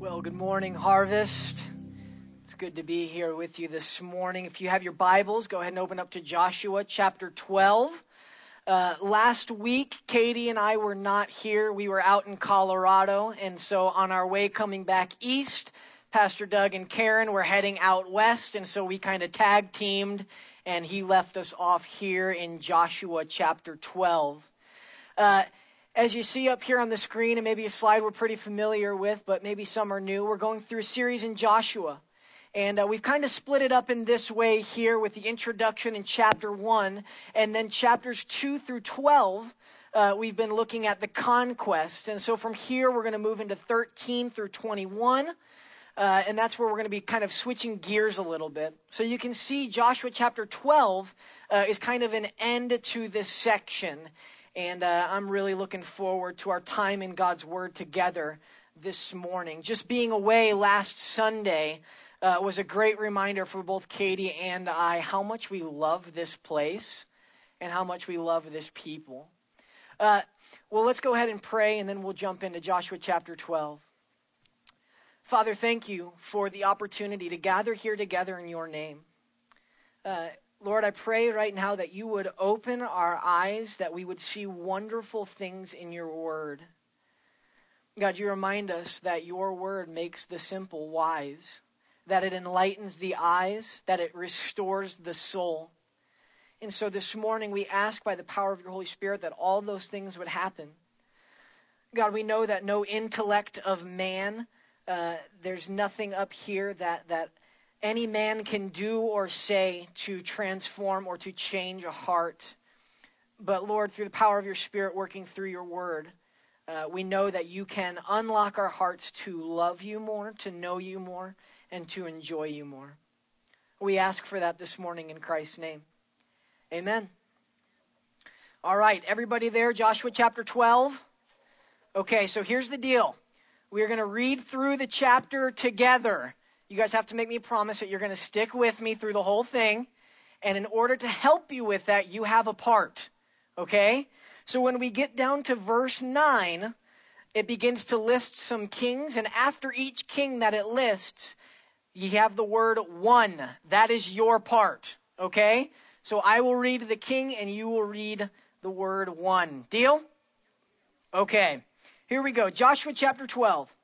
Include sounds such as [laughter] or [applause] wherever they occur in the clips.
Well, good morning, Harvest. It's good to be here with you this morning. If you have your Bibles, go ahead and open up to Joshua chapter 12. Uh, last week, Katie and I were not here. We were out in Colorado. And so on our way coming back east, Pastor Doug and Karen were heading out west. And so we kind of tag teamed, and he left us off here in Joshua chapter 12. Uh, as you see up here on the screen, and maybe a slide we're pretty familiar with, but maybe some are new, we're going through a series in Joshua. And uh, we've kind of split it up in this way here with the introduction in chapter 1, and then chapters 2 through 12. Uh, we've been looking at the conquest. And so from here, we're going to move into 13 through 21. Uh, and that's where we're going to be kind of switching gears a little bit. So you can see Joshua chapter 12 uh, is kind of an end to this section. And uh, I'm really looking forward to our time in God's Word together this morning. Just being away last Sunday uh, was a great reminder for both Katie and I how much we love this place and how much we love this people. Uh, well, let's go ahead and pray, and then we'll jump into Joshua chapter 12. Father, thank you for the opportunity to gather here together in your name. Uh, Lord, I pray right now that you would open our eyes, that we would see wonderful things in your word. God, you remind us that your word makes the simple wise, that it enlightens the eyes, that it restores the soul. And so this morning we ask by the power of your Holy Spirit that all those things would happen. God, we know that no intellect of man, uh, there's nothing up here that, that any man can do or say to transform or to change a heart. But Lord, through the power of your Spirit working through your word, uh, we know that you can unlock our hearts to love you more, to know you more, and to enjoy you more. We ask for that this morning in Christ's name. Amen. All right, everybody there, Joshua chapter 12. Okay, so here's the deal. We're going to read through the chapter together. You guys have to make me a promise that you're going to stick with me through the whole thing. And in order to help you with that, you have a part. Okay? So when we get down to verse 9, it begins to list some kings. And after each king that it lists, you have the word one. That is your part. Okay? So I will read the king and you will read the word one. Deal? Okay. Here we go. Joshua chapter 12.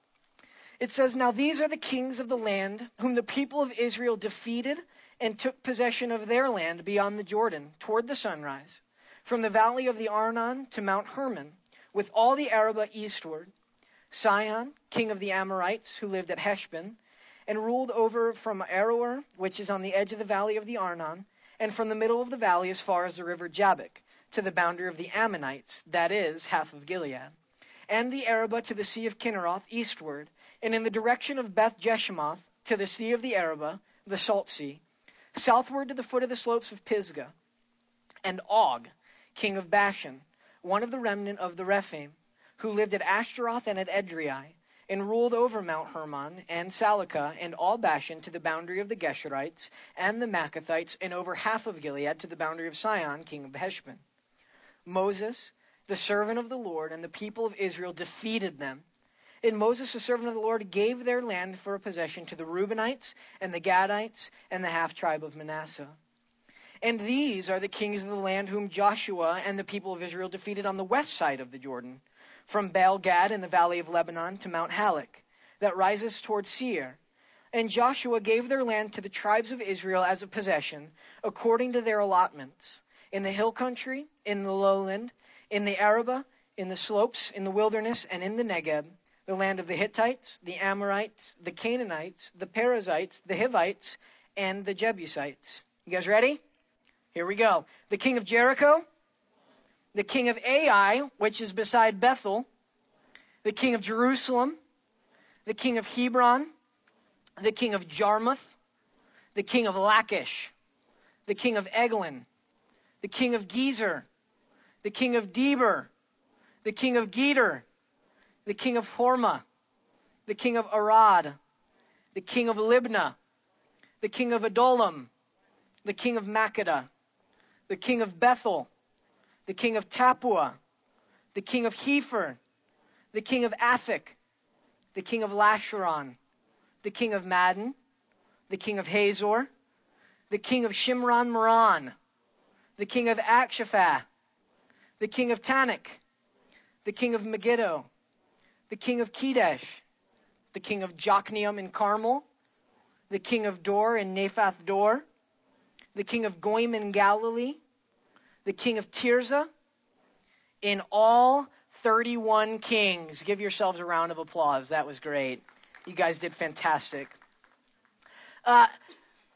It says, Now these are the kings of the land whom the people of Israel defeated and took possession of their land beyond the Jordan, toward the sunrise, from the valley of the Arnon to Mount Hermon, with all the Arabah eastward. Sihon, king of the Amorites, who lived at Heshbon, and ruled over from Aroer, which is on the edge of the valley of the Arnon, and from the middle of the valley as far as the river Jabbok, to the boundary of the Ammonites, that is, half of Gilead, and the Arabah to the sea of Chinneroth eastward, and in the direction of Beth Jeshimoth to the sea of the Arabah, the Salt Sea, southward to the foot of the slopes of Pisgah, and Og, king of Bashan, one of the remnant of the Rephaim, who lived at Ashtaroth and at Edrei, and ruled over Mount Hermon and Salecah and all Bashan to the boundary of the Geshurites and the Maacathites, and over half of Gilead to the boundary of Sihon, king of Heshbon. Moses, the servant of the Lord, and the people of Israel defeated them and Moses, the servant of the Lord, gave their land for a possession to the Reubenites and the Gadites and the half tribe of Manasseh. And these are the kings of the land whom Joshua and the people of Israel defeated on the west side of the Jordan, from Baal Gad in the valley of Lebanon to Mount Halak, that rises toward Seir. And Joshua gave their land to the tribes of Israel as a possession, according to their allotments, in the hill country, in the lowland, in the Arabah, in the slopes, in the wilderness, and in the Negeb the land of the Hittites, the Amorites, the Canaanites, the Perizzites, the Hivites, and the Jebusites. You guys ready? Here we go. The king of Jericho, the king of Ai, which is beside Bethel, the king of Jerusalem, the king of Hebron, the king of Jarmuth, the king of Lachish, the king of Eglon, the king of Gezer, the king of Debir, the king of Geder, the king of Hormah, the king of Arad, the king of Libnah, the king of Adullam, the king of Makkedah, the king of Bethel, the king of Tappuah, the king of Hepher, the king of Aphek, the king of Lasharon, the king of Madon, the king of Hazor, the king of Shimron Meron, the king of Akshapha, the king of Taanach, the king of Megiddo, the king of Kedesh, the king of Jokneam in Carmel, the king of Dor in Naphath Dor, the king of Goiim in Galilee, the king of Tirzah, in all 31 kings. Give yourselves a round of applause. That was great. You guys did fantastic. Uh,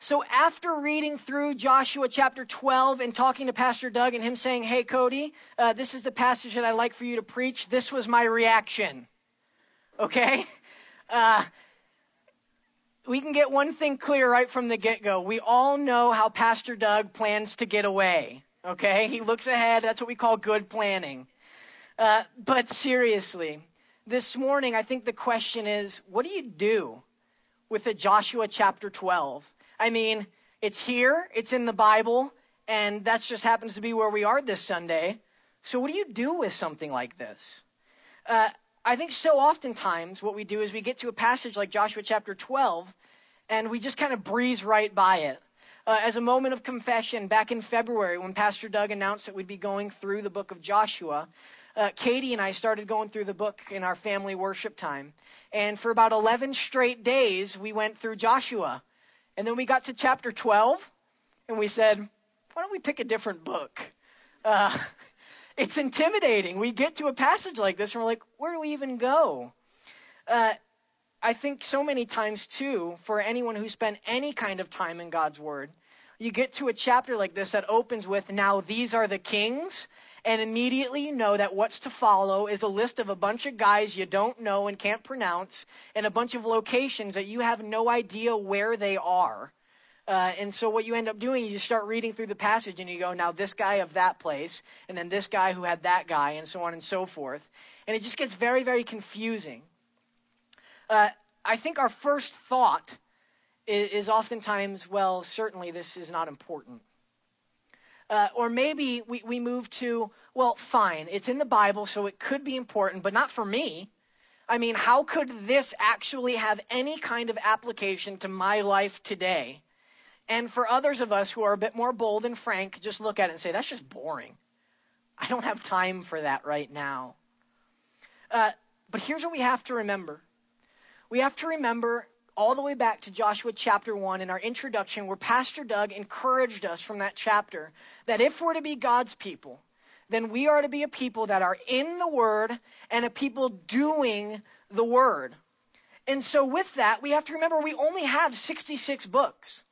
so, after reading through Joshua chapter 12 and talking to Pastor Doug and him saying, Hey, Cody, uh, this is the passage that I'd like for you to preach, this was my reaction. Okay? [laughs] Uh, we can get one thing clear right from the get go. We all know how Pastor Doug plans to get away. Okay? He looks ahead. That's what we call good planning. Uh, but seriously, this morning, I think the question is what do you do with a Joshua chapter 12? I mean, it's here, it's in the Bible, and that just happens to be where we are this Sunday. So, what do you do with something like this? Uh, I think so oftentimes what we do is we get to a passage like Joshua chapter 12, and we just kind of breeze right by it. Uh, as a moment of confession, back in February, when Pastor Doug announced that we'd be going through the book of Joshua, uh, Katie and I started going through the book in our family worship time. And for about 11 straight days, we went through Joshua. And then we got to chapter 12, and we said, why don't we pick a different book? Uh, it's intimidating. We get to a passage like this, and we're like, where do we even go? Uh, I think so many times, too, for anyone who spent any kind of time in God's Word, you get to a chapter like this that opens with, Now these are the kings, and immediately you know that what's to follow is a list of a bunch of guys you don't know and can't pronounce, and a bunch of locations that you have no idea where they are. Uh, and so what you end up doing is you start reading through the passage and you go, now this guy of that place, and then this guy who had that guy, and so on and so forth. And it just gets very, very confusing. Uh, I think our first thought is, is oftentimes, well, certainly this is not important. Uh, or maybe we, we move to, well, fine, it's in the Bible, so it could be important, but not for me. I mean, how could this actually have any kind of application to my life today? And for others of us who are a bit more bold and frank, just look at it and say, that's just boring. I don't have time for that right now. Uh, but here's what we have to remember we have to remember all the way back to Joshua chapter 1 in our introduction, where Pastor Doug encouraged us from that chapter that if we're to be God's people, then we are to be a people that are in the Word and a people doing the Word. And so, with that, we have to remember we only have 66 books.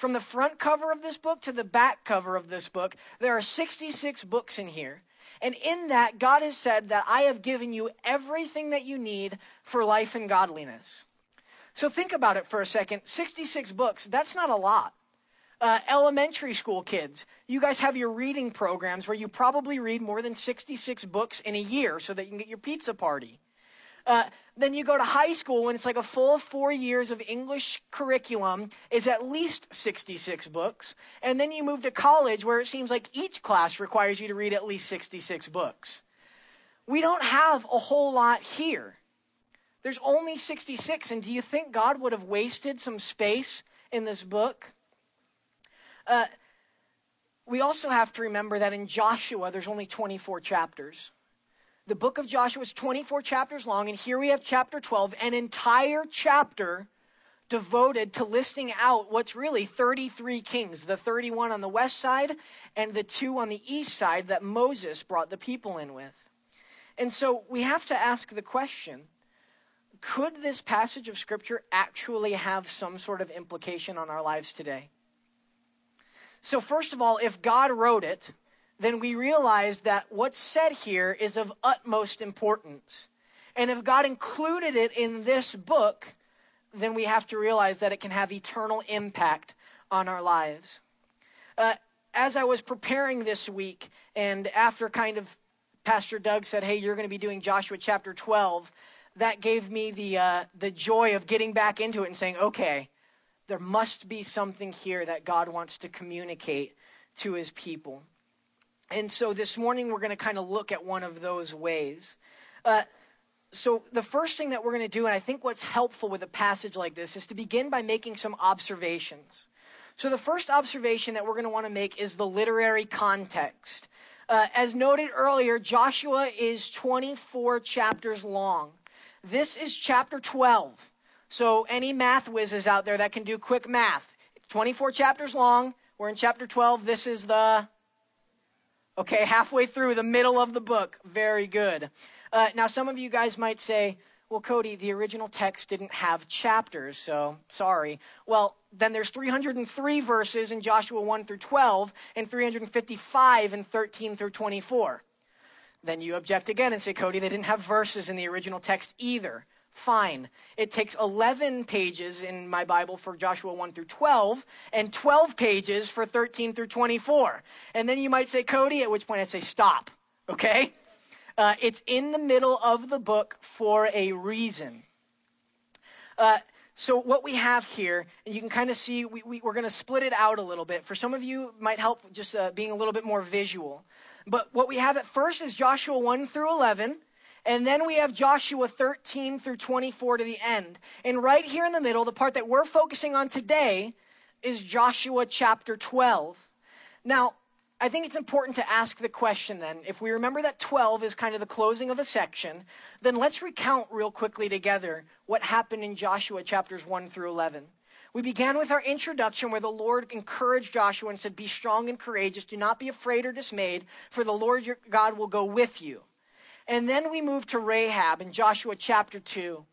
From the front cover of this book to the back cover of this book, there are 66 books in here. And in that, God has said that I have given you everything that you need for life and godliness. So think about it for a second 66 books, that's not a lot. Uh, elementary school kids, you guys have your reading programs where you probably read more than 66 books in a year so that you can get your pizza party. Uh, then you go to high school when it's like a full four years of English curriculum is at least 66 books. And then you move to college where it seems like each class requires you to read at least 66 books. We don't have a whole lot here. There's only 66, and do you think God would have wasted some space in this book? Uh, we also have to remember that in Joshua, there's only 24 chapters. The book of Joshua is 24 chapters long, and here we have chapter 12, an entire chapter devoted to listing out what's really 33 kings the 31 on the west side and the two on the east side that Moses brought the people in with. And so we have to ask the question could this passage of Scripture actually have some sort of implication on our lives today? So, first of all, if God wrote it, then we realize that what's said here is of utmost importance. And if God included it in this book, then we have to realize that it can have eternal impact on our lives. Uh, as I was preparing this week, and after kind of Pastor Doug said, Hey, you're going to be doing Joshua chapter 12, that gave me the, uh, the joy of getting back into it and saying, okay, there must be something here that God wants to communicate to his people. And so this morning we're going to kind of look at one of those ways. Uh, so, the first thing that we're going to do, and I think what's helpful with a passage like this, is to begin by making some observations. So, the first observation that we're going to want to make is the literary context. Uh, as noted earlier, Joshua is 24 chapters long. This is chapter 12. So, any math whizzes out there that can do quick math, 24 chapters long. We're in chapter 12. This is the, okay, halfway through the middle of the book. Very good. Uh, now, some of you guys might say, well, Cody, the original text didn't have chapters, so sorry. Well, then there's 303 verses in Joshua 1 through 12 and 355 in 13 through 24. Then you object again and say, Cody, they didn't have verses in the original text either. Fine. It takes 11 pages in my Bible for Joshua 1 through 12 and 12 pages for 13 through 24. And then you might say, Cody, at which point I'd say, stop. Okay? Uh, it's in the middle of the book for a reason. Uh, so what we have here, and you can kind of see, we, we, are going to split it out a little bit. For some of you, might help just uh, being a little bit more visual. But what we have at first is Joshua 1 through 11. And then we have Joshua 13 through 24 to the end. And right here in the middle, the part that we're focusing on today is Joshua chapter 12. Now, I think it's important to ask the question then. If we remember that 12 is kind of the closing of a section, then let's recount real quickly together what happened in Joshua chapters 1 through 11. We began with our introduction where the Lord encouraged Joshua and said, Be strong and courageous. Do not be afraid or dismayed, for the Lord your God will go with you. And then we moved to Rahab in Joshua chapter 2.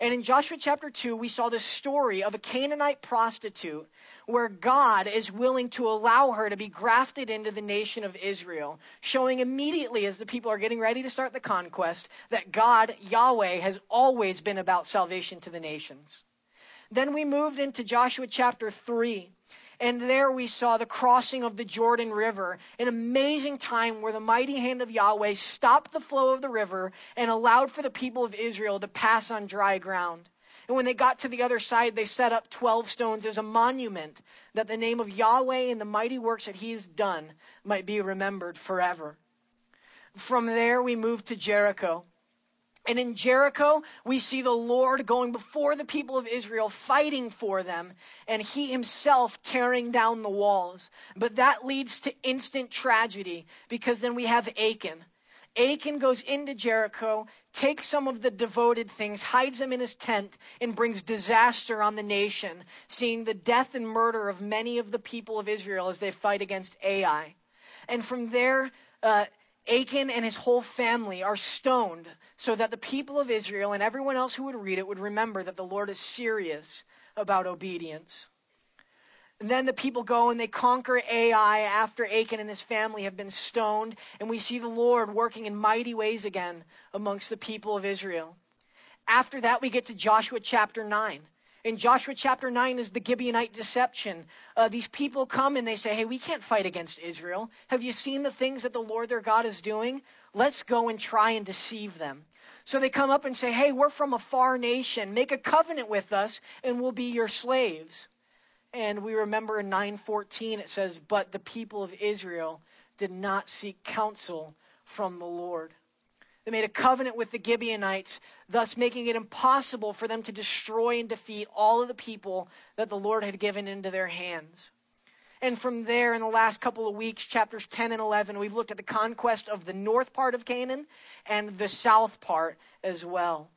And in Joshua chapter 2, we saw the story of a Canaanite prostitute where God is willing to allow her to be grafted into the nation of Israel, showing immediately as the people are getting ready to start the conquest that God, Yahweh, has always been about salvation to the nations. Then we moved into Joshua chapter 3. And there we saw the crossing of the Jordan River, an amazing time where the mighty hand of Yahweh stopped the flow of the river and allowed for the people of Israel to pass on dry ground. And when they got to the other side, they set up 12 stones as a monument that the name of Yahweh and the mighty works that he has done might be remembered forever. From there, we moved to Jericho. And in Jericho, we see the Lord going before the people of Israel, fighting for them, and he himself tearing down the walls. But that leads to instant tragedy because then we have Achan. Achan goes into Jericho, takes some of the devoted things, hides them in his tent, and brings disaster on the nation, seeing the death and murder of many of the people of Israel as they fight against Ai. And from there, uh, Achan and his whole family are stoned so that the people of Israel and everyone else who would read it would remember that the Lord is serious about obedience. And then the people go and they conquer Ai after Achan and his family have been stoned, and we see the Lord working in mighty ways again amongst the people of Israel. After that, we get to Joshua chapter 9. In Joshua chapter 9 is the Gibeonite deception. Uh, these people come and they say, Hey, we can't fight against Israel. Have you seen the things that the Lord their God is doing? Let's go and try and deceive them. So they come up and say, Hey, we're from a far nation. Make a covenant with us and we'll be your slaves. And we remember in 914 it says, But the people of Israel did not seek counsel from the Lord. They made a covenant with the Gibeonites, thus making it impossible for them to destroy and defeat all of the people that the Lord had given into their hands. And from there, in the last couple of weeks, chapters 10 and 11, we've looked at the conquest of the north part of Canaan and the south part as well.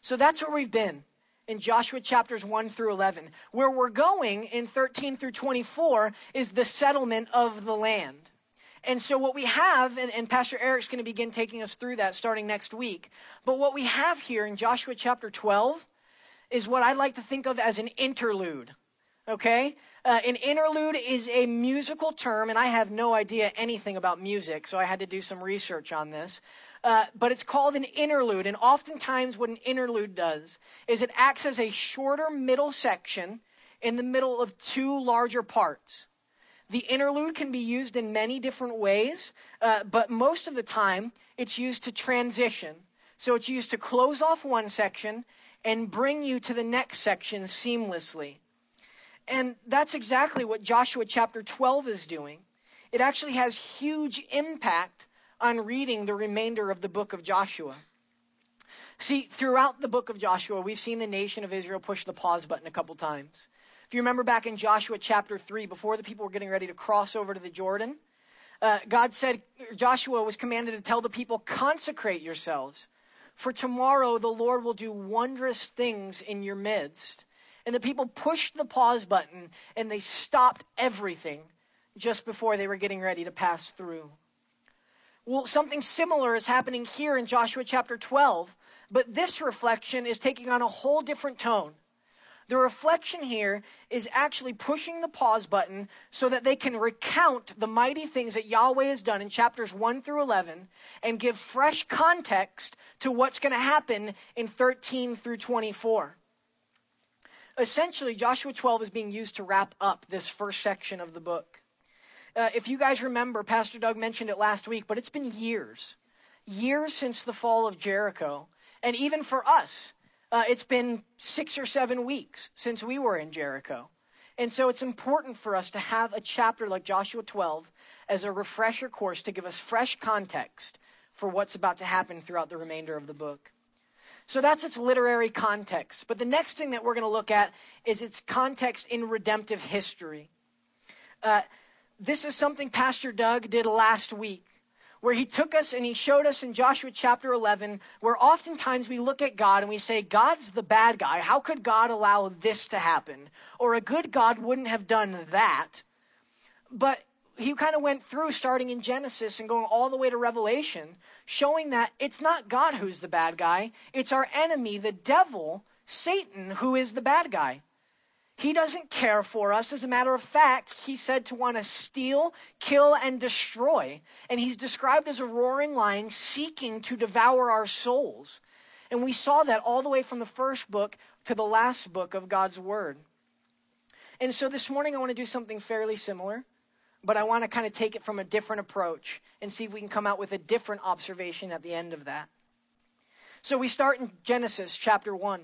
So that's where we've been in Joshua chapters 1 through 11. Where we're going in 13 through 24 is the settlement of the land. And so, what we have, and, and Pastor Eric's going to begin taking us through that starting next week, but what we have here in Joshua chapter 12 is what I like to think of as an interlude. Okay? Uh, an interlude is a musical term, and I have no idea anything about music, so I had to do some research on this. Uh, but it's called an interlude, and oftentimes what an interlude does is it acts as a shorter middle section in the middle of two larger parts. The interlude can be used in many different ways, uh, but most of the time it's used to transition. So it's used to close off one section and bring you to the next section seamlessly. And that's exactly what Joshua chapter 12 is doing. It actually has huge impact on reading the remainder of the book of Joshua. See, throughout the book of Joshua, we've seen the nation of Israel push the pause button a couple times. If you remember back in Joshua chapter 3, before the people were getting ready to cross over to the Jordan, uh, God said, Joshua was commanded to tell the people, consecrate yourselves. For tomorrow the Lord will do wondrous things in your midst. And the people pushed the pause button and they stopped everything just before they were getting ready to pass through. Well, something similar is happening here in Joshua chapter 12, but this reflection is taking on a whole different tone. The reflection here is actually pushing the pause button so that they can recount the mighty things that Yahweh has done in chapters 1 through 11 and give fresh context to what's going to happen in 13 through 24. Essentially, Joshua 12 is being used to wrap up this first section of the book. Uh, if you guys remember, Pastor Doug mentioned it last week, but it's been years, years since the fall of Jericho. And even for us, uh, it's been six or seven weeks since we were in Jericho. And so it's important for us to have a chapter like Joshua 12 as a refresher course to give us fresh context for what's about to happen throughout the remainder of the book. So that's its literary context. But the next thing that we're going to look at is its context in redemptive history. Uh, this is something Pastor Doug did last week, where he took us and he showed us in Joshua chapter 11, where oftentimes we look at God and we say, God's the bad guy. How could God allow this to happen? Or a good God wouldn't have done that. But he kind of went through starting in Genesis and going all the way to Revelation, showing that it's not God who's the bad guy, it's our enemy, the devil, Satan, who is the bad guy. He doesn't care for us. As a matter of fact, he said to want to steal, kill, and destroy. And he's described as a roaring lion seeking to devour our souls. And we saw that all the way from the first book to the last book of God's Word. And so this morning I want to do something fairly similar, but I want to kind of take it from a different approach and see if we can come out with a different observation at the end of that. So we start in Genesis chapter 1.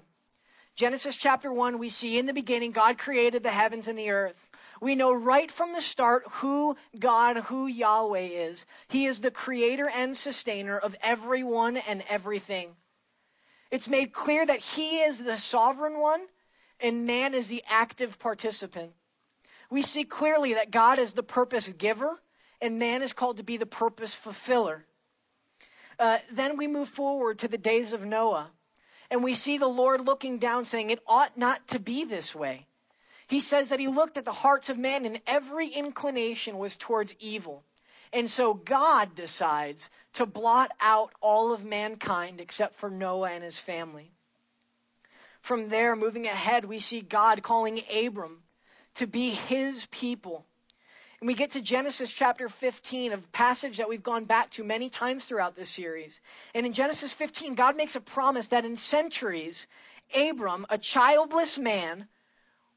Genesis chapter 1, we see in the beginning, God created the heavens and the earth. We know right from the start who God, who Yahweh is. He is the creator and sustainer of everyone and everything. It's made clear that He is the sovereign one and man is the active participant. We see clearly that God is the purpose giver and man is called to be the purpose fulfiller. Uh, then we move forward to the days of Noah. And we see the Lord looking down saying, It ought not to be this way. He says that he looked at the hearts of men and every inclination was towards evil. And so God decides to blot out all of mankind except for Noah and his family. From there, moving ahead, we see God calling Abram to be his people. And we get to Genesis chapter 15, a passage that we've gone back to many times throughout this series. And in Genesis 15, God makes a promise that in centuries, Abram, a childless man,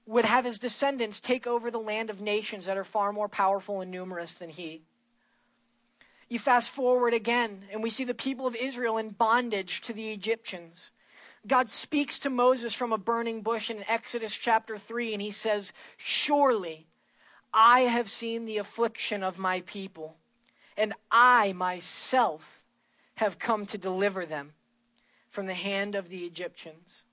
would have his descendants take over the land of nations that are far more powerful and numerous than he. You fast forward again, and we see the people of Israel in bondage to the Egyptians. God speaks to Moses from a burning bush in Exodus chapter 3, and he says, Surely I have seen the affliction of my people, and I myself have come to deliver them from the hand of the Egyptians.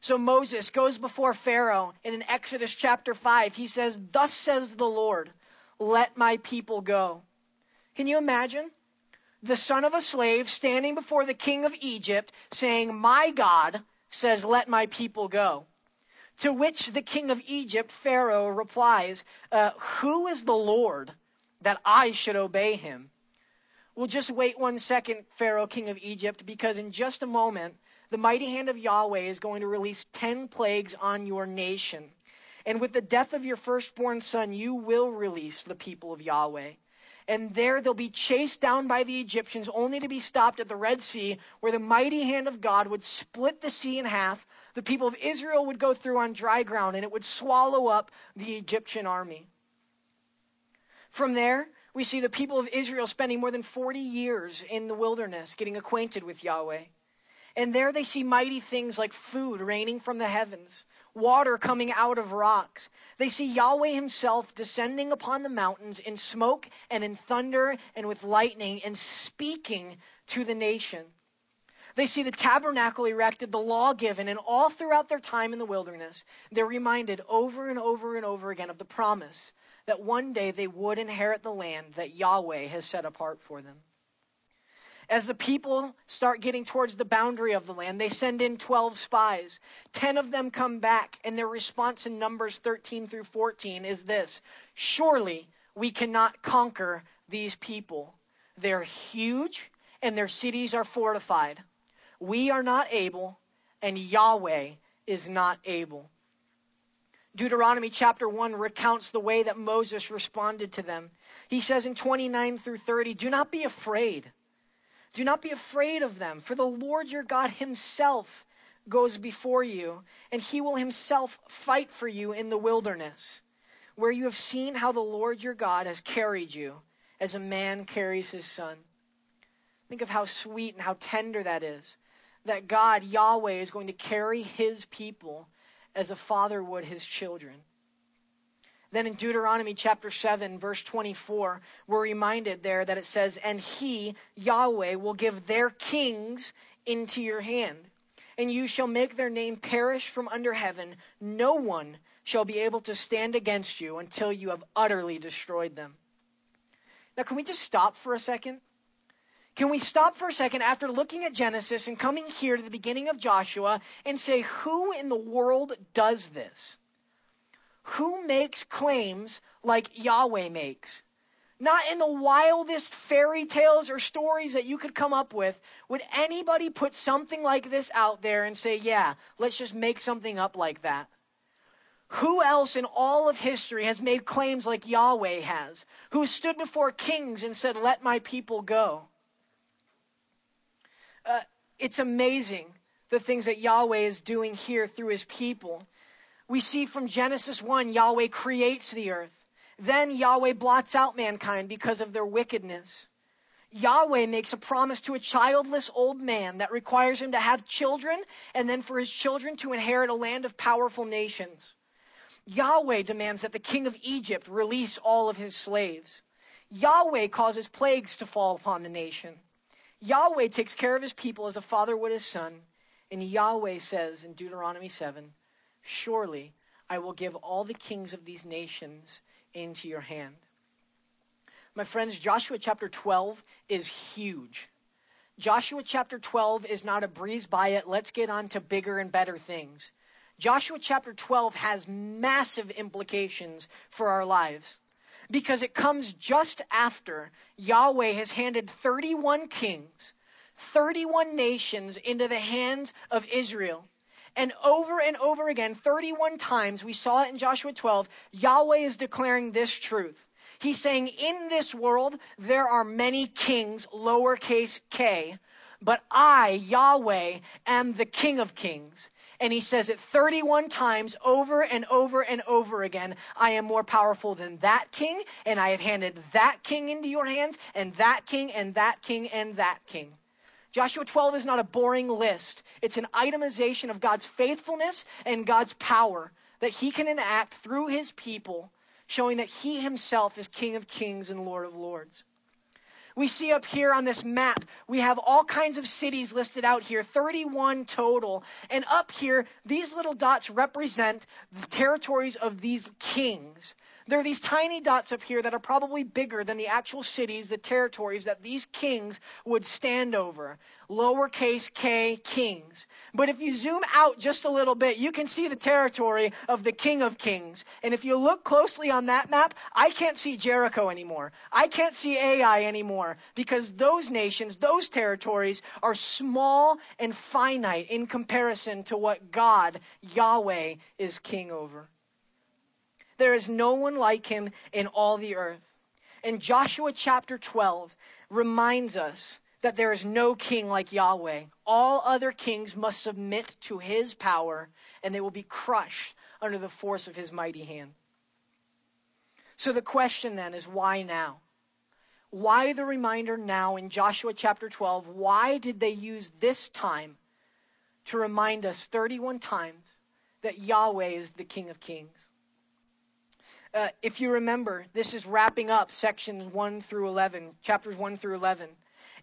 So Moses goes before Pharaoh, and in Exodus chapter 5, he says, Thus says the Lord, let my people go. Can you imagine? The son of a slave standing before the king of Egypt saying, My God says, Let my people go. To which the king of Egypt, Pharaoh, replies, uh, Who is the Lord that I should obey him? Well, just wait one second, Pharaoh, king of Egypt, because in just a moment, the mighty hand of Yahweh is going to release 10 plagues on your nation. And with the death of your firstborn son, you will release the people of Yahweh. And there they'll be chased down by the Egyptians, only to be stopped at the Red Sea, where the mighty hand of God would split the sea in half, the people of Israel would go through on dry ground and it would swallow up the Egyptian army. From there, we see the people of Israel spending more than 40 years in the wilderness getting acquainted with Yahweh. And there they see mighty things like food raining from the heavens, water coming out of rocks. They see Yahweh himself descending upon the mountains in smoke and in thunder and with lightning and speaking to the nation. They see the tabernacle erected, the law given, and all throughout their time in the wilderness, they're reminded over and over and over again of the promise that one day they would inherit the land that Yahweh has set apart for them. As the people start getting towards the boundary of the land, they send in 12 spies. 10 of them come back, and their response in Numbers 13 through 14 is this Surely we cannot conquer these people. They're huge, and their cities are fortified. We are not able, and Yahweh is not able. Deuteronomy chapter 1 recounts the way that Moses responded to them. He says in 29 through 30, Do not be afraid. Do not be afraid of them, for the Lord your God himself goes before you, and he will himself fight for you in the wilderness, where you have seen how the Lord your God has carried you as a man carries his son. Think of how sweet and how tender that is. That God, Yahweh, is going to carry his people as a father would his children. Then in Deuteronomy chapter 7, verse 24, we're reminded there that it says, And he, Yahweh, will give their kings into your hand, and you shall make their name perish from under heaven. No one shall be able to stand against you until you have utterly destroyed them. Now, can we just stop for a second? Can we stop for a second after looking at Genesis and coming here to the beginning of Joshua and say, who in the world does this? Who makes claims like Yahweh makes? Not in the wildest fairy tales or stories that you could come up with would anybody put something like this out there and say, yeah, let's just make something up like that. Who else in all of history has made claims like Yahweh has? Who stood before kings and said, let my people go? Uh, it's amazing the things that Yahweh is doing here through his people. We see from Genesis 1, Yahweh creates the earth. Then Yahweh blots out mankind because of their wickedness. Yahweh makes a promise to a childless old man that requires him to have children and then for his children to inherit a land of powerful nations. Yahweh demands that the king of Egypt release all of his slaves. Yahweh causes plagues to fall upon the nation. Yahweh takes care of his people as a father would his son. And Yahweh says in Deuteronomy 7 Surely I will give all the kings of these nations into your hand. My friends, Joshua chapter 12 is huge. Joshua chapter 12 is not a breeze by it, let's get on to bigger and better things. Joshua chapter 12 has massive implications for our lives because it comes just after Yahweh has handed 31 kings, 31 nations into the hands of Israel. And over and over again, 31 times, we saw it in Joshua 12, Yahweh is declaring this truth. He's saying, In this world, there are many kings, lowercase k, but I, Yahweh, am the King of kings. And he says it 31 times over and over and over again. I am more powerful than that king, and I have handed that king into your hands, and that king, and that king, and that king. Joshua 12 is not a boring list. It's an itemization of God's faithfulness and God's power that he can enact through his people, showing that he himself is King of kings and Lord of lords. We see up here on this map, we have all kinds of cities listed out here, 31 total. And up here, these little dots represent the territories of these kings. There are these tiny dots up here that are probably bigger than the actual cities, the territories that these kings would stand over. Lowercase k kings. But if you zoom out just a little bit, you can see the territory of the King of Kings. And if you look closely on that map, I can't see Jericho anymore. I can't see Ai anymore because those nations, those territories are small and finite in comparison to what God, Yahweh, is king over. There is no one like him in all the earth. And Joshua chapter 12 reminds us that there is no king like Yahweh. All other kings must submit to his power, and they will be crushed under the force of his mighty hand. So the question then is why now? Why the reminder now in Joshua chapter 12? Why did they use this time to remind us 31 times that Yahweh is the King of Kings? Uh, if you remember, this is wrapping up sections 1 through 11, chapters 1 through 11.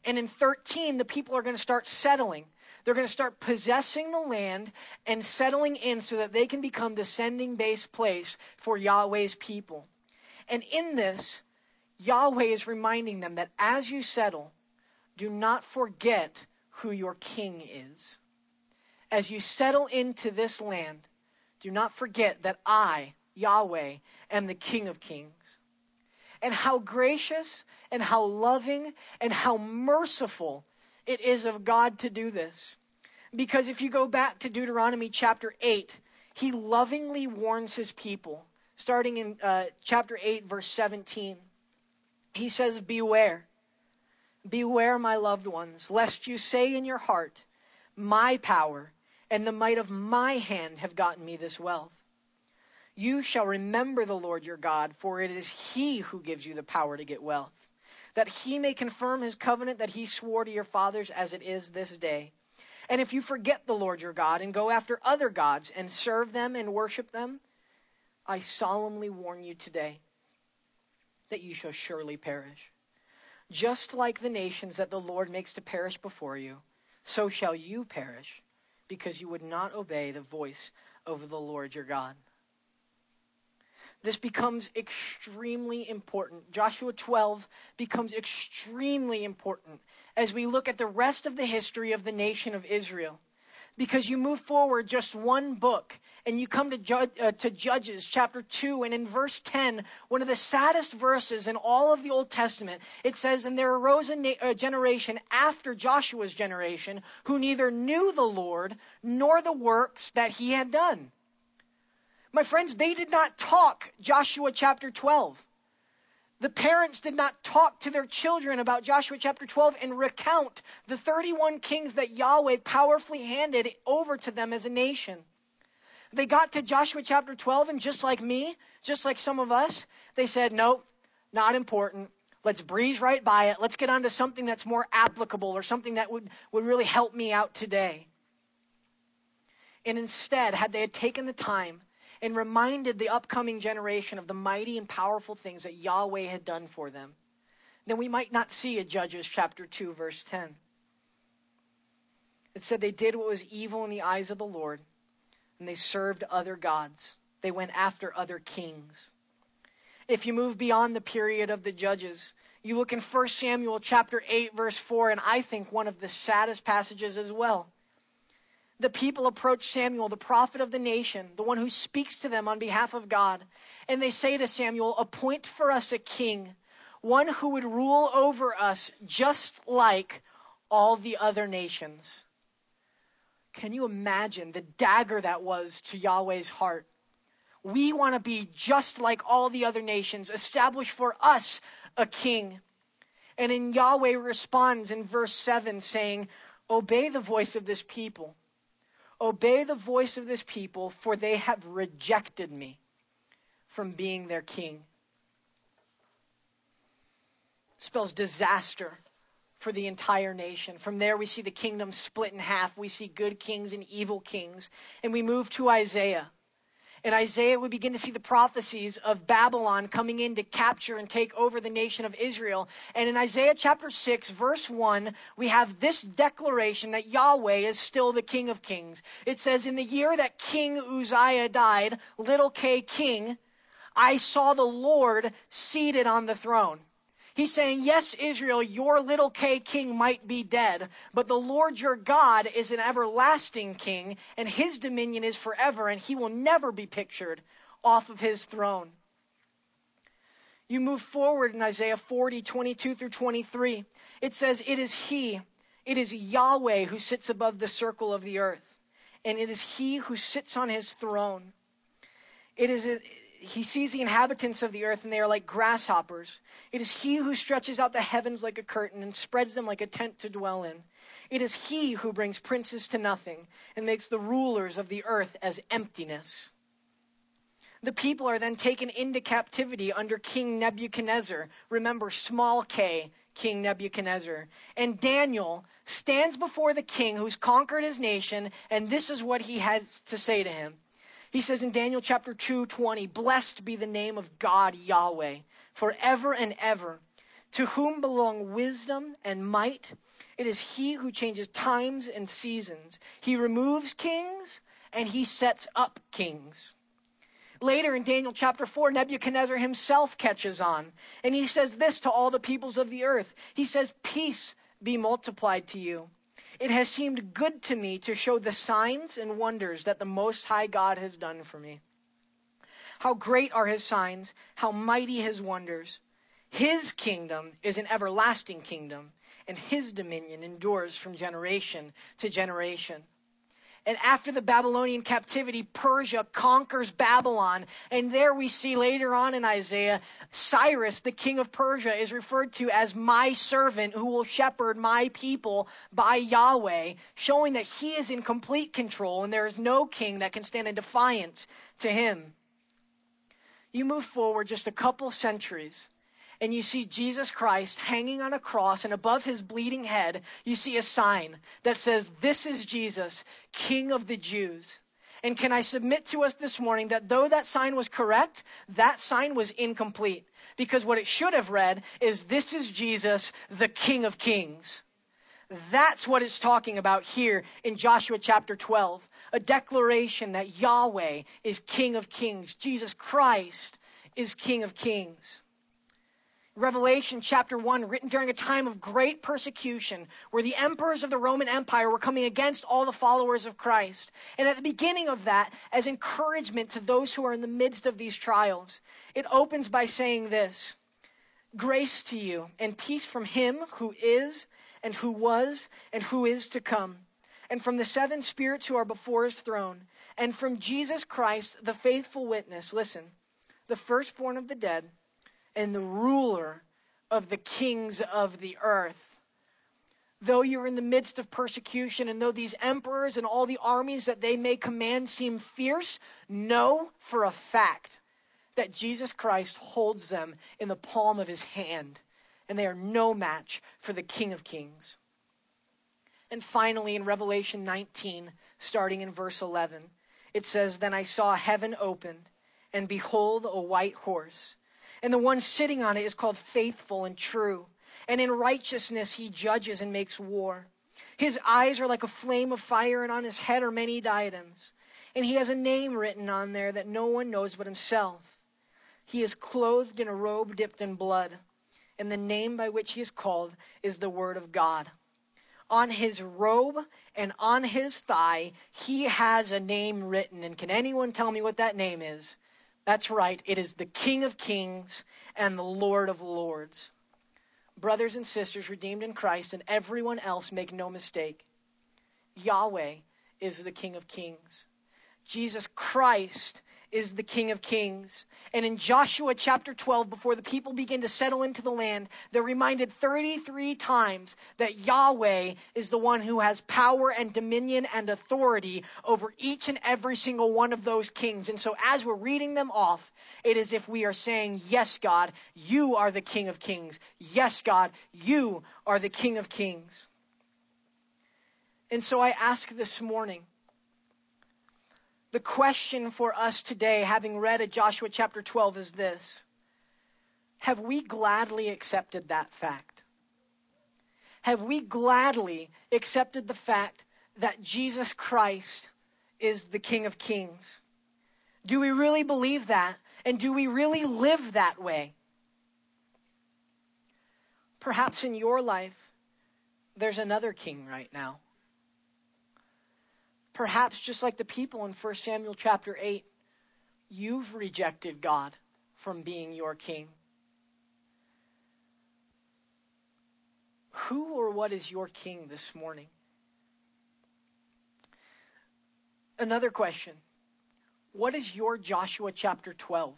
And in 13, the people are going to start settling. They're going to start possessing the land and settling in so that they can become the sending base place for Yahweh's people. And in this, Yahweh is reminding them that as you settle, do not forget who your king is. As you settle into this land, do not forget that I, Yahweh, am the King of kings. And how gracious and how loving and how merciful it is of God to do this. Because if you go back to Deuteronomy chapter 8, he lovingly warns his people, starting in uh, chapter 8, verse 17. He says, Beware, beware, my loved ones, lest you say in your heart, My power and the might of my hand have gotten me this wealth. You shall remember the Lord your God, for it is he who gives you the power to get wealth that he may confirm his covenant that he swore to your fathers as it is this day. And if you forget the Lord your God and go after other gods and serve them and worship them, I solemnly warn you today that you shall surely perish. Just like the nations that the Lord makes to perish before you, so shall you perish, because you would not obey the voice of the Lord your God this becomes extremely important. Joshua 12 becomes extremely important as we look at the rest of the history of the nation of Israel. Because you move forward just one book and you come to, Ju- uh, to Judges chapter 2, and in verse 10, one of the saddest verses in all of the Old Testament, it says, And there arose a, na- a generation after Joshua's generation who neither knew the Lord nor the works that he had done. My friends, they did not talk Joshua chapter 12. The parents did not talk to their children about Joshua chapter 12 and recount the 31 kings that Yahweh powerfully handed over to them as a nation. They got to Joshua chapter 12, and just like me, just like some of us, they said, Nope, not important. Let's breeze right by it. Let's get on to something that's more applicable or something that would, would really help me out today. And instead, had they had taken the time and reminded the upcoming generation of the mighty and powerful things that Yahweh had done for them, then we might not see a Judges chapter 2, verse 10. It said they did what was evil in the eyes of the Lord, and they served other gods. They went after other kings. If you move beyond the period of the Judges, you look in 1 Samuel chapter 8, verse 4, and I think one of the saddest passages as well the people approach Samuel, the prophet of the nation, the one who speaks to them on behalf of God. And they say to Samuel, Appoint for us a king, one who would rule over us just like all the other nations. Can you imagine the dagger that was to Yahweh's heart? We want to be just like all the other nations, establish for us a king. And in Yahweh responds in verse 7 saying, Obey the voice of this people Obey the voice of this people, for they have rejected me from being their king. Spells disaster for the entire nation. From there, we see the kingdom split in half. We see good kings and evil kings. And we move to Isaiah. In Isaiah, we begin to see the prophecies of Babylon coming in to capture and take over the nation of Israel. And in Isaiah chapter 6, verse 1, we have this declaration that Yahweh is still the King of Kings. It says, In the year that King Uzziah died, little k king, I saw the Lord seated on the throne. He's saying, Yes, Israel, your little K king might be dead, but the Lord your God is an everlasting king, and his dominion is forever, and he will never be pictured off of his throne. You move forward in Isaiah 40, 22 through 23. It says, It is he, it is Yahweh who sits above the circle of the earth, and it is he who sits on his throne. It is he sees the inhabitants of the earth, and they are like grasshoppers. It is he who stretches out the heavens like a curtain and spreads them like a tent to dwell in. It is he who brings princes to nothing and makes the rulers of the earth as emptiness. The people are then taken into captivity under King Nebuchadnezzar. Remember, small k, King Nebuchadnezzar. And Daniel stands before the king who's conquered his nation, and this is what he has to say to him. He says in Daniel chapter 2 20, Blessed be the name of God Yahweh forever and ever, to whom belong wisdom and might It is he who changes times and seasons. He removes kings and he sets up kings. Later in Daniel chapter 4, Nebuchadnezzar himself catches on, and he says this to all the peoples of the earth. He says, Peace be multiplied to you. It has seemed good to me to show the signs and wonders that the Most High God has done for me. How great are his signs, how mighty his wonders. His kingdom is an everlasting kingdom, and his dominion endures from generation to generation. And after the Babylonian captivity, Persia conquers Babylon. And there we see later on in Isaiah, Cyrus, the king of Persia, is referred to as my servant who will shepherd my people by Yahweh, showing that he is in complete control and there is no king that can stand in defiance to him. You move forward just a couple centuries and you see Jesus Christ hanging on a cross, and above his bleeding head, you see a sign that says, This is Jesus, King of the Jews. And can I submit to us this morning that though that sign was correct, that sign was incomplete? Because what it should have read is, This is Jesus, the King of Kings. That's what it's talking about here in Joshua chapter 12. A declaration that Yahweh is King of Kings, Jesus Christ is King of Kings. Revelation chapter 1, written during a time of great persecution, where the emperors of the Roman Empire were coming against all the followers of Christ. And at the beginning of that, as encouragement to those who are in the midst of these trials, it opens by saying this Grace to you and peace from him who is, and who was, and who is to come, and from the seven spirits who are before his throne, and from Jesus Christ, the faithful witness. Listen, the firstborn of the dead and the ruler of the kings of the earth. Though you're in the midst of persecution, and though these emperors and all the armies that they may command seem fierce, know for a fact that Jesus Christ holds them in the palm of his hand, and they are no match for the King of Kings. And finally, in Revelation 19, starting in verse 11, it says, Then I saw heaven opened, and behold, a white horse and the one sitting on it is called faithful and true. And in righteousness he judges and makes war. His eyes are like a flame of fire, and on his head are many diadems. And he has a name written on there that no one knows but himself. He is clothed in a robe dipped in blood, and the name by which he is called is the Word of God. On his robe and on his thigh, he has a name written. And can anyone tell me what that name is? That's right, it is the King of Kings and the Lord of Lords. Brothers and sisters redeemed in Christ and everyone else, make no mistake. Yahweh is the King of Kings. Jesus Christ is the King of Kings. And in Joshua chapter 12, before the people begin to settle into the land, they're reminded 33 times that Yahweh is the one who has power and dominion and authority over each and every single one of those kings. And so as we're reading them off, it is if we are saying, Yes, God, you are the King of Kings. Yes, God, you are the King of Kings. And so I ask this morning, the question for us today, having read at Joshua chapter 12, is this Have we gladly accepted that fact? Have we gladly accepted the fact that Jesus Christ is the King of Kings? Do we really believe that? And do we really live that way? Perhaps in your life, there's another king right now. Perhaps just like the people in 1 Samuel chapter 8, you've rejected God from being your king. Who or what is your king this morning? Another question What is your Joshua chapter 12?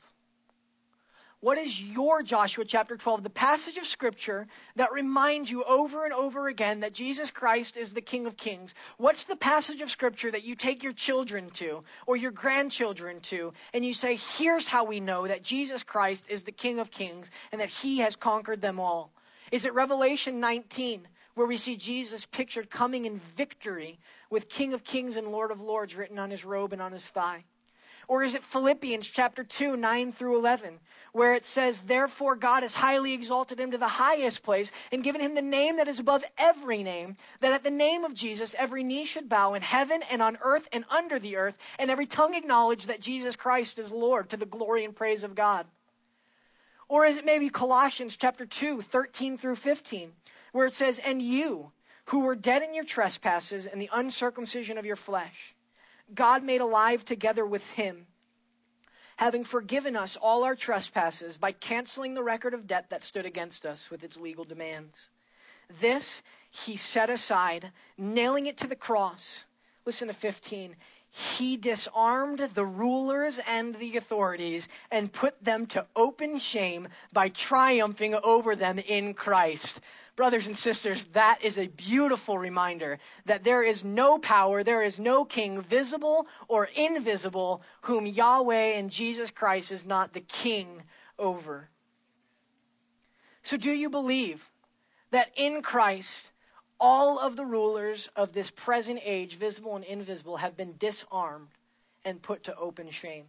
What is your Joshua chapter 12? The passage of scripture that reminds you over and over again that Jesus Christ is the King of Kings. What's the passage of scripture that you take your children to or your grandchildren to and you say, here's how we know that Jesus Christ is the King of Kings and that he has conquered them all? Is it Revelation 19? where we see Jesus pictured coming in victory with King of Kings and Lord of Lords written on his robe and on his thigh? Or is it Philippians chapter 2, 9 through 11, where it says, Therefore God has highly exalted him to the highest place and given him the name that is above every name, that at the name of Jesus every knee should bow in heaven and on earth and under the earth, and every tongue acknowledge that Jesus Christ is Lord to the glory and praise of God. Or is it maybe Colossians chapter 2, 13 through 15, where it says, And you, who were dead in your trespasses and the uncircumcision of your flesh, God made alive together with him, having forgiven us all our trespasses by canceling the record of debt that stood against us with its legal demands. This he set aside, nailing it to the cross. Listen to 15 he disarmed the rulers and the authorities and put them to open shame by triumphing over them in Christ. Brothers and sisters, that is a beautiful reminder that there is no power, there is no king, visible or invisible, whom Yahweh and Jesus Christ is not the king over. So, do you believe that in Christ, all of the rulers of this present age, visible and invisible, have been disarmed and put to open shame?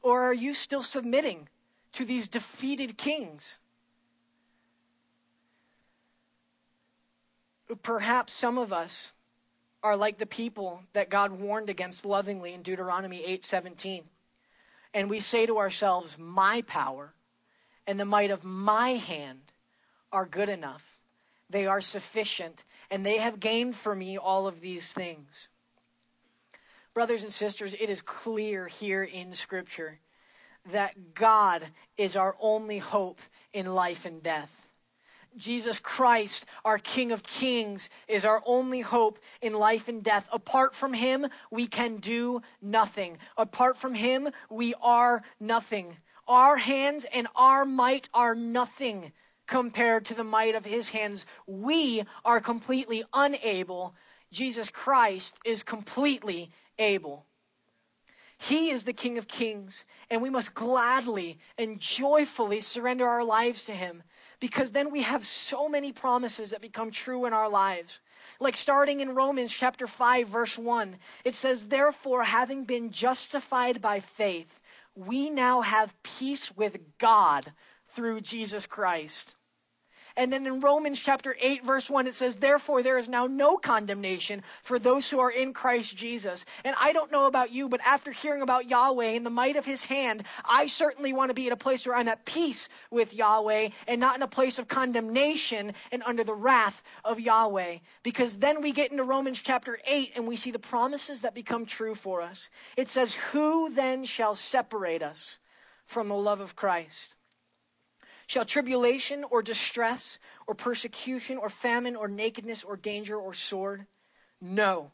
Or are you still submitting to these defeated kings? Perhaps some of us are like the people that God warned against lovingly in Deuteronomy 8:17. And we say to ourselves, "My power and the might of my hand are good enough." They are sufficient, and they have gained for me all of these things. Brothers and sisters, it is clear here in Scripture that God is our only hope in life and death. Jesus Christ, our King of Kings, is our only hope in life and death. Apart from Him, we can do nothing. Apart from Him, we are nothing. Our hands and our might are nothing compared to the might of his hands. We are completely unable. Jesus Christ is completely able. He is the King of Kings, and we must gladly and joyfully surrender our lives to Him because then we have so many promises that become true in our lives. Like starting in Romans chapter 5, verse 1, it says, Therefore, having been justified by faith, we now have peace with God through Jesus Christ. And then in Romans chapter 8, verse 1, it says, Therefore, there is now no condemnation for those who are in Christ Jesus. And I don't know about you, but after hearing about Yahweh and the might of his hand, I certainly want to be at a place where I'm at peace with Yahweh and not in a place of condemnation and under the wrath of Yahweh. Because then we get into Romans chapter 8 and we see the promises that become true for us. It says, Who then shall separate us from the love of Christ? Shall tribulation or distress or persecution or famine or nakedness or danger or sword? No.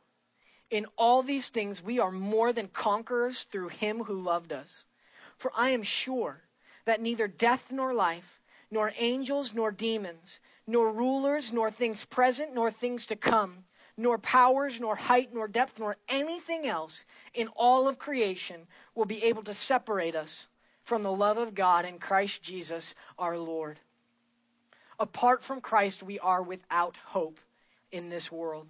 In all these things we are more than conquerors through him who loved us. For I am sure that neither death nor life, nor angels nor demons, nor rulers, nor things present, nor things to come, nor powers, nor height, nor depth, nor anything else in all of creation will be able to separate us from the love of God in Christ Jesus our Lord. Apart from Christ, we are without hope in this world.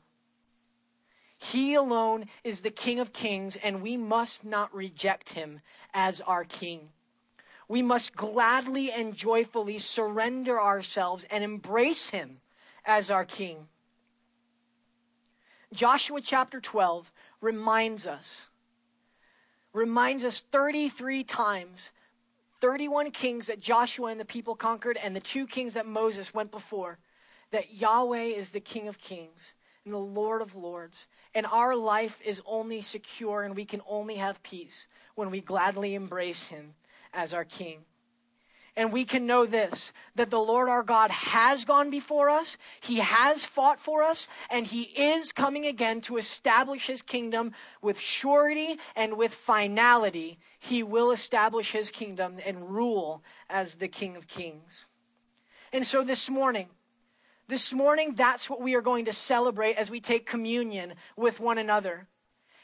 He alone is the King of kings, and we must not reject him as our King. We must gladly and joyfully surrender ourselves and embrace him as our King. Joshua chapter 12 reminds us, reminds us 33 times 31 kings that Joshua and the people conquered, and the two kings that Moses went before, that Yahweh is the King of kings and the Lord of lords. And our life is only secure and we can only have peace when we gladly embrace him as our King. And we can know this that the Lord our God has gone before us, He has fought for us, and He is coming again to establish His kingdom with surety and with finality. He will establish His kingdom and rule as the King of Kings. And so this morning, this morning, that's what we are going to celebrate as we take communion with one another.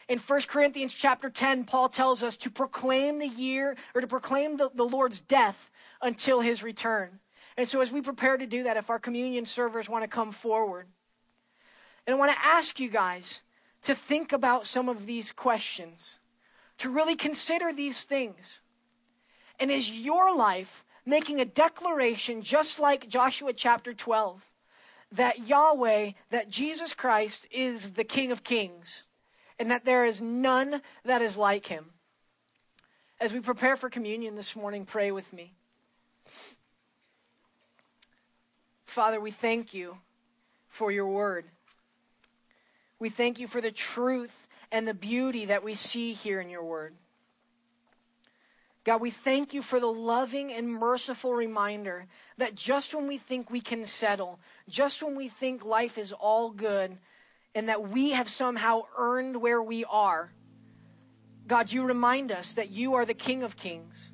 In 1 Corinthians chapter 10, Paul tells us to proclaim the year or to proclaim the, the Lord's death until his return. And so, as we prepare to do that, if our communion servers want to come forward, and I want to ask you guys to think about some of these questions. to really consider these things? And is your life making a declaration just like Joshua chapter 12 that Yahweh, that Jesus Christ is the King of Kings and that there is none that is like him? As we prepare for communion this morning, pray with me. Father, we thank you for your word. We thank you for the truth and the beauty that we see here in your word. God, we thank you for the loving and merciful reminder that just when we think we can settle, just when we think life is all good, and that we have somehow earned where we are, God, you remind us that you are the King of Kings.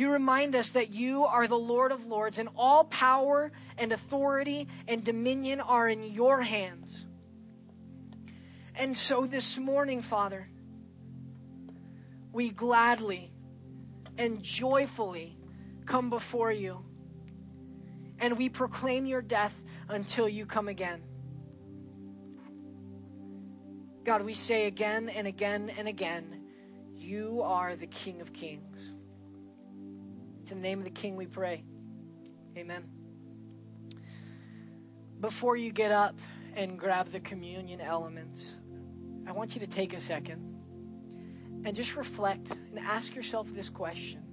You remind us that you are the Lord of Lords, and all power and authority and dominion are in your hands. And so this morning, Father, we gladly and joyfully come before you, and we proclaim your death until you come again. God, we say again and again and again, you are the King of Kings. It's in the name of the King we pray. Amen. Before you get up and grab the communion elements, I want you to take a second and just reflect and ask yourself this question.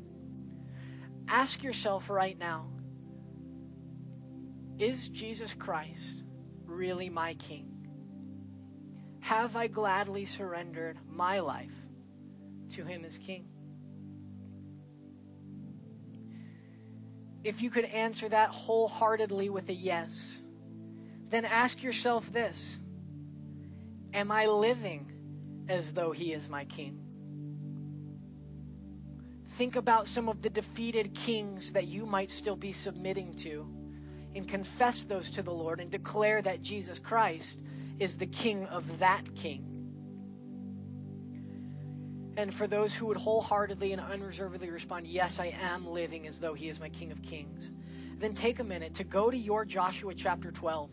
Ask yourself right now Is Jesus Christ really my King? Have I gladly surrendered my life to Him as King? If you could answer that wholeheartedly with a yes, then ask yourself this Am I living as though He is my King? Think about some of the defeated kings that you might still be submitting to and confess those to the Lord and declare that Jesus Christ is the king of that king. And for those who would wholeheartedly and unreservedly respond, Yes, I am living as though he is my King of Kings, then take a minute to go to your Joshua chapter 12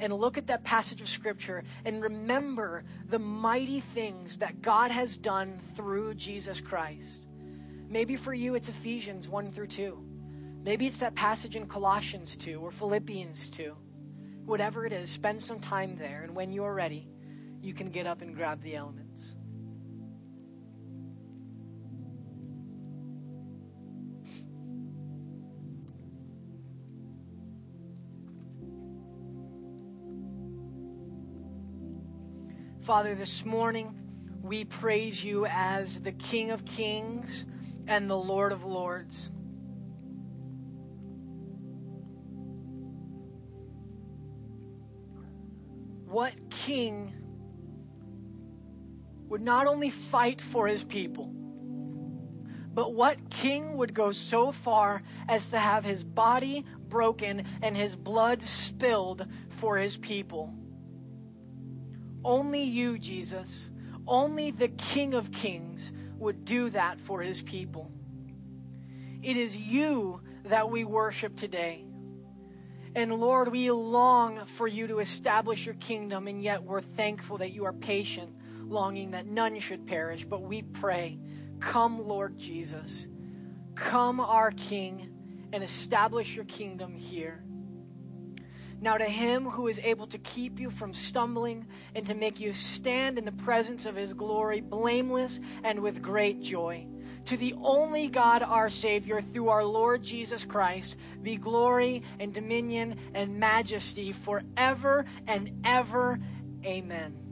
and look at that passage of Scripture and remember the mighty things that God has done through Jesus Christ. Maybe for you it's Ephesians 1 through 2. Maybe it's that passage in Colossians 2 or Philippians 2 whatever it is, spend some time there. And when you're ready, you can get up and grab the elements. Father, this morning we praise you as the King of Kings and the Lord of Lords. what king would not only fight for his people, but what king would go so far as to have his body broken and his blood spilled for his people? Only you, Jesus, only the King of Kings would do that for his people. It is you that we worship today. And Lord, we long for you to establish your kingdom, and yet we're thankful that you are patient, longing that none should perish. But we pray, come, Lord Jesus, come, our King, and establish your kingdom here. Now, to him who is able to keep you from stumbling and to make you stand in the presence of his glory, blameless and with great joy to the only God, our Savior, through our Lord Jesus Christ, be glory and dominion and majesty forever and ever. Amen.